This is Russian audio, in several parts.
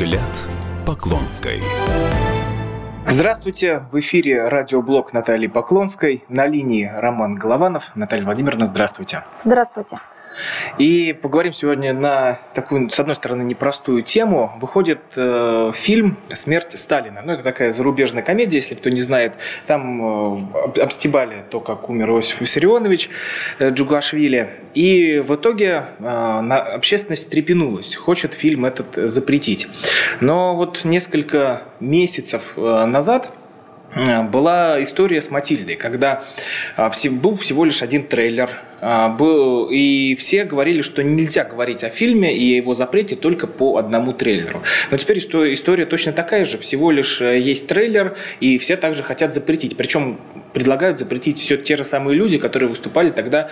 Взгляд Поклонской. Здравствуйте, в эфире радиоблог Натальи Поклонской. На линии Роман Голованов. Наталья Владимировна, здравствуйте. Здравствуйте. И поговорим сегодня на такую, с одной стороны, непростую тему. Выходит э, фильм «Смерть Сталина». Ну, это такая зарубежная комедия, если кто не знает. Там э, обстебали то, как умер Иосиф Виссарионович э, Джугашвили. И в итоге э, на, общественность трепенулась, хочет фильм этот запретить. Но вот несколько месяцев э, назад была история с Матильдой, когда э, был всего лишь один трейлер – а, и все говорили, что нельзя говорить о фильме и его запрете только по одному трейлеру. Но теперь история точно такая же. Всего лишь э, есть трейлер, и все также хотят запретить. Причем предлагают запретить все те же самые люди, которые выступали тогда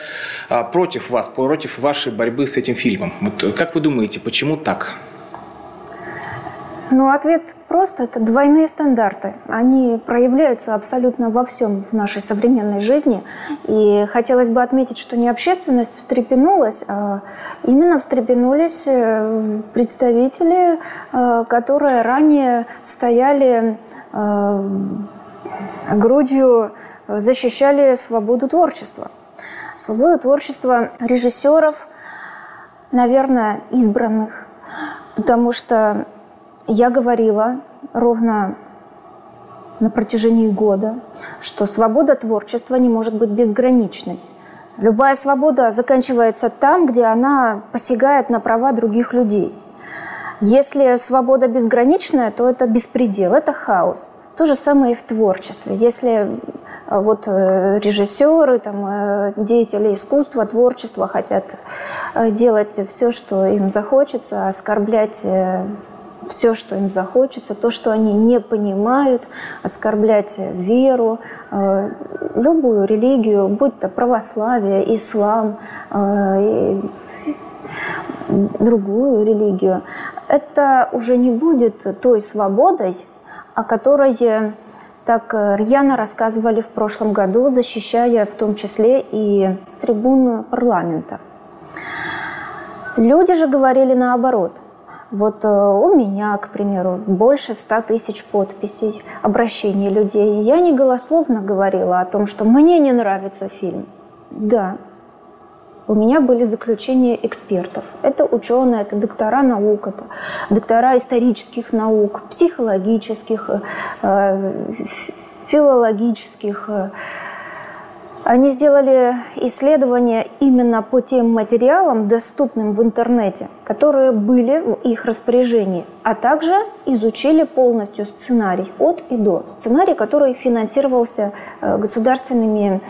а, против вас, против вашей борьбы с этим фильмом. Вот как вы думаете, почему так? Ну, ответ просто. Это двойные стандарты. Они проявляются абсолютно во всем в нашей современной жизни. И хотелось бы отметить, что не общественность встрепенулась, а именно встрепенулись э, представители, э, которые ранее стояли э, грудью, защищали свободу творчества. Свободу творчества режиссеров, наверное, избранных. Потому что я говорила ровно на протяжении года, что свобода творчества не может быть безграничной. Любая свобода заканчивается там, где она посягает на права других людей. Если свобода безграничная, то это беспредел, это хаос. То же самое и в творчестве. Если э, вот э, режиссеры, там, э, деятели искусства, творчества хотят делать все, что им захочется, оскорблять все, что им захочется, то, что они не понимают, оскорблять веру, э, любую религию, будь то православие, ислам, э, другую религию, это уже не будет той свободой, о которой так рьяно рассказывали в прошлом году, защищая в том числе и с трибуны парламента. Люди же говорили наоборот – вот э, у меня, к примеру, больше ста тысяч подписей, обращений людей. Я не голословно говорила о том, что мне не нравится фильм. Да, у меня были заключения экспертов. Это ученые, это доктора наук, это доктора исторических наук, психологических, э, филологических, э, они сделали исследования именно по тем материалам, доступным в интернете, которые были в их распоряжении, а также изучили полностью сценарий от и до. Сценарий, который финансировался э, государственными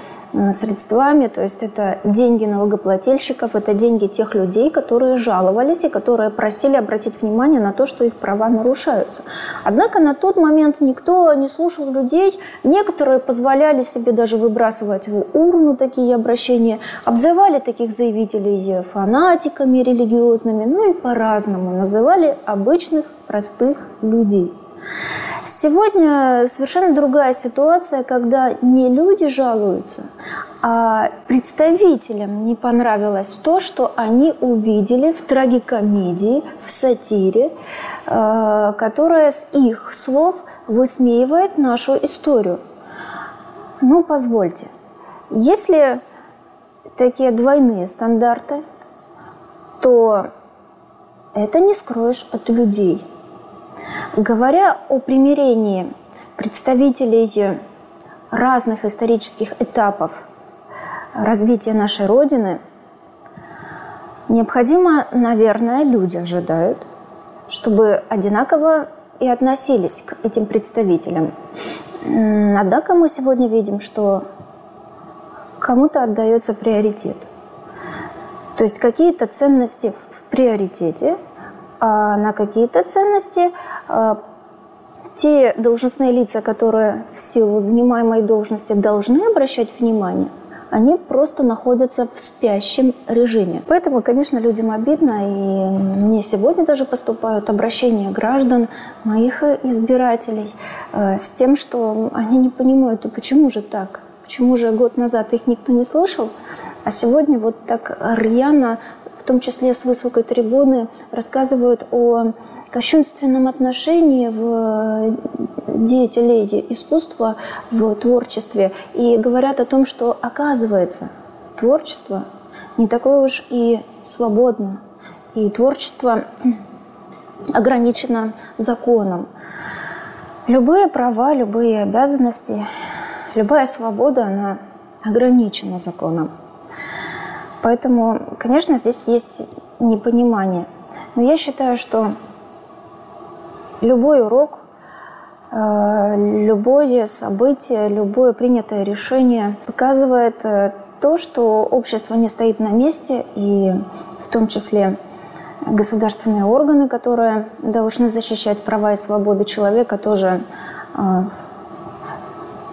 средствами, то есть это деньги налогоплательщиков, это деньги тех людей, которые жаловались и которые просили обратить внимание на то, что их права нарушаются. Однако на тот момент никто не слушал людей, некоторые позволяли себе даже выбрасывать в урну такие обращения, обзывали таких заявителей фанатиками религиозными, ну и по-разному называли обычных простых людей. Сегодня совершенно другая ситуация, когда не люди жалуются, а представителям не понравилось то, что они увидели в трагикомедии, в сатире, э, которая с их слов высмеивает нашу историю. Ну, позвольте, если такие двойные стандарты, то это не скроешь от людей – Говоря о примирении представителей разных исторических этапов развития нашей Родины, необходимо, наверное, люди ожидают, чтобы одинаково и относились к этим представителям. Однако мы сегодня видим, что кому-то отдается приоритет. То есть какие-то ценности в приоритете – а на какие-то ценности а, те должностные лица, которые в силу занимаемой должности должны обращать внимание, они просто находятся в спящем режиме. Поэтому, конечно, людям обидно, и мне сегодня даже поступают обращения граждан, моих избирателей, э, с тем, что они не понимают, а почему же так? Почему же год назад их никто не слышал, а сегодня вот так рьяно том числе с высокой трибуны, рассказывают о кощунственном отношении в деятелей искусства в творчестве и говорят о том, что оказывается творчество не такое уж и свободно, и творчество ограничено законом. Любые права, любые обязанности, любая свобода, она ограничена законом. Поэтому, конечно, здесь есть непонимание. Но я считаю, что любой урок, э, любое событие, любое принятое решение показывает э, то, что общество не стоит на месте, и в том числе государственные органы, которые должны защищать права и свободы человека, тоже э,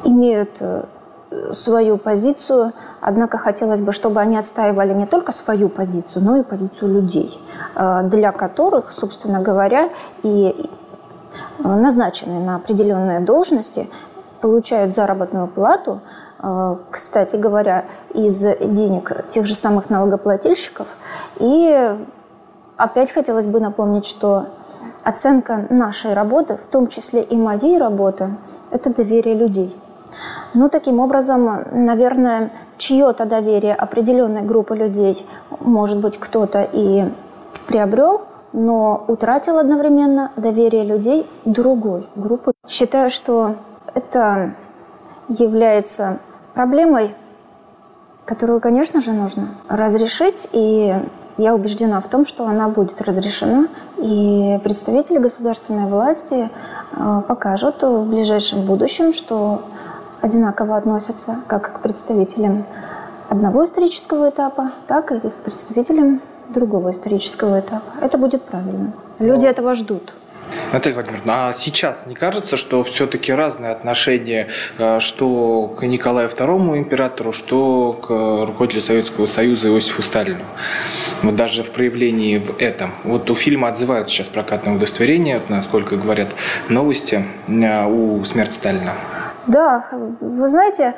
имеют свою позицию, однако хотелось бы, чтобы они отстаивали не только свою позицию, но и позицию людей, для которых, собственно говоря, и Э, назначенные на определенные должности, получают заработную плату, э, кстати говоря, из денег тех же самых налогоплательщиков. И опять хотелось бы напомнить, что оценка нашей работы, в том числе и моей работы, это доверие людей. Ну, таким образом, наверное, чье-то доверие определенной группы людей, может быть, кто-то и приобрел – но утратил одновременно доверие людей другой группы. Считаю, что это является проблемой, которую, конечно же, нужно разрешить, и я убеждена в том, что она будет разрешена, и представители государственной власти э, покажут в ближайшем будущем, что одинаково относятся как к представителям одного исторического этапа, так и к представителям другого исторического этапа. Это будет правильно. Люди Но... этого ждут. Наталья Владимировна, а сейчас не кажется, что все-таки разные отношения, э, что к Николаю II императору, что к руководителю Советского Союза Иосифу Сталину? Вот даже в проявлении в этом. Вот у фильма отзывают сейчас прокатное удостоверение, насколько говорят новости, э, у смерти Сталина. Да, вы знаете,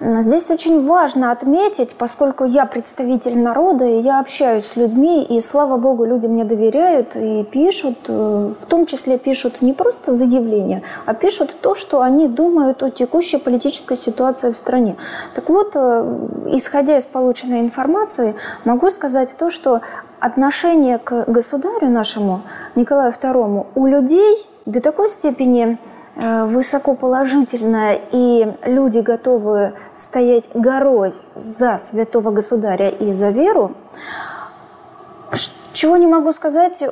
Здесь очень важно отметить, поскольку я представитель народа, и я общаюсь с людьми, и, слава богу, люди мне доверяют и пишут, э, в том числе пишут не просто заявления, а пишут то, что они думают о текущей политической ситуации в стране. Так вот, э, исходя из полученной информации, могу сказать то, что отношение к государю нашему, Николаю II, у людей до такой степени высоко положительная, и люди готовы стоять горой за святого государя и за веру, чего не могу сказать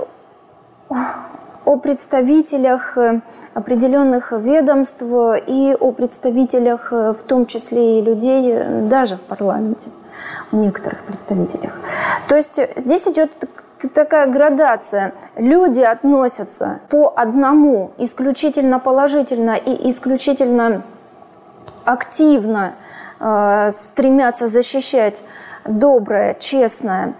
о представителях э, определенных ведомств и о представителях, э, в том числе и людей даже в парламенте, у некоторых представителях. То есть здесь идет такая градация. Люди относятся по одному исключительно положительно и исключительно активно э, стремятся защищать доброе, честное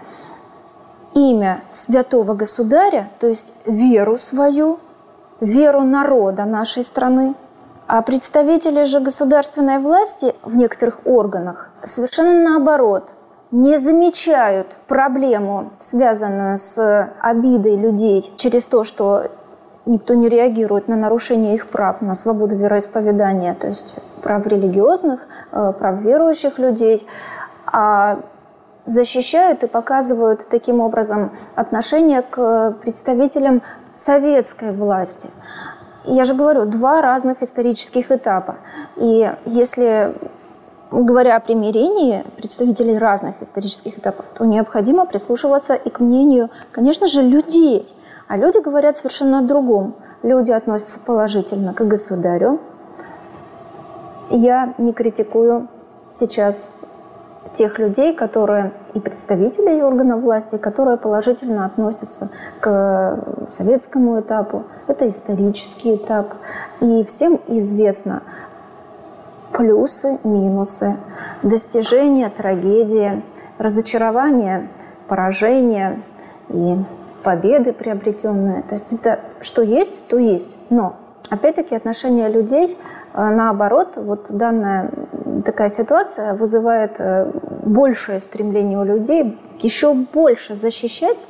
имя святого государя, то есть веру свою, веру народа нашей страны. А представители же государственной власти в некоторых органах совершенно наоборот – не замечают проблему, связанную с обидой людей через то, что никто не реагирует на нарушение их прав, на свободу вероисповедания, то есть прав религиозных, э, прав верующих людей, а защищают и показывают таким образом отношение к представителям советской власти. Я же говорю, два разных исторических этапа. И если говоря о примирении представителей разных исторических этапов, то необходимо прислушиваться и к мнению, конечно же, людей. А люди говорят совершенно о другом. Люди относятся положительно к государю. Я не критикую сейчас тех людей, которые и представителей органов власти, которые положительно относятся к советскому этапу. Это исторический этап. И всем известно, плюсы, минусы, достижения, трагедии, разочарования, поражения и победы приобретенные. То есть это что есть, то есть. Но Опять-таки отношение людей, э, наоборот, вот данная такая ситуация вызывает э, большее стремление у людей еще больше защищать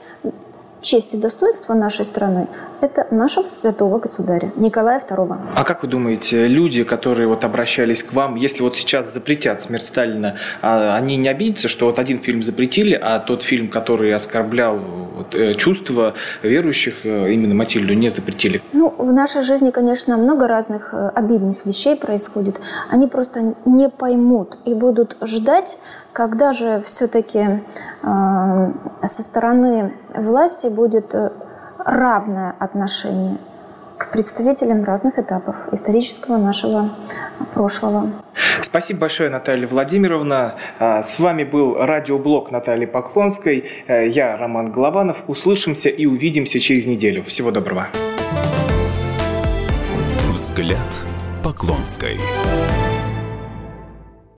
честь и достоинство нашей страны – это нашего святого государя Николая II. А как вы думаете, люди, которые вот обращались к вам, если вот сейчас запретят смерть Сталина, а они не обидятся, что вот один фильм запретили, а тот фильм, который оскорблял вот, э, чувства верующих, э, именно Матильду, не запретили? Ну, в нашей жизни, конечно, много разных э, обидных вещей происходит. Они просто не поймут и будут ждать, когда же все-таки э, со стороны власти будет равное отношение к представителям разных этапов исторического нашего прошлого. Спасибо большое, Наталья Владимировна. А, с вами был радиоблог Натальи Поклонской. Э, я Роман Голованов. Услышимся и увидимся через неделю. Всего доброго. Взгляд Поклонской.